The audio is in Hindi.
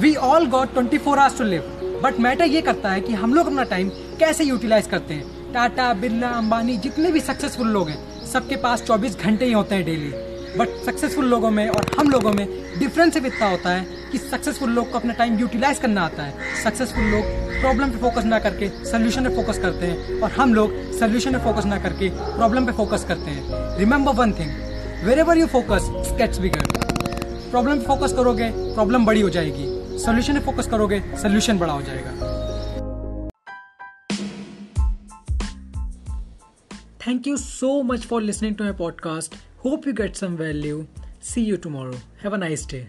We all got twenty four hours to live but matter ये करता है कि हम लोग अपना टाइम कैसे यूटिलाइज करते हैं? टाटा, बिरला, अंबानी जितने भी सक्सेसफुल लोग हैं, सबके पास 24 घंटे ही होते हैं डेली बट सक्सेसफुल लोगों में और हम लोगों में डिफरेंस सिर्फ़ इतना होता है कि सक्सेसफुल लोग को अपना टाइम यूटिलाइज करना आता है. सक्सेसफुल लोग प्रॉब्लम पे फोकस ना करके सोल्यूशन पे फोकस करते हैं और हम लोग सोल्यूशन पे फोकस ना करके प्रॉब्लम पे फोकस करते हैं. Remember one thing wherever you focus gets bigger problem पे फोकस करोगे प्रॉब्लम बड़ी हो जाएगी. सोल्यूशन पे फोकस करोगे सोल्यूशन बड़ा हो जाएगा। Thank you so much for listening to my podcast hope you get some value see you tomorrow have a nice day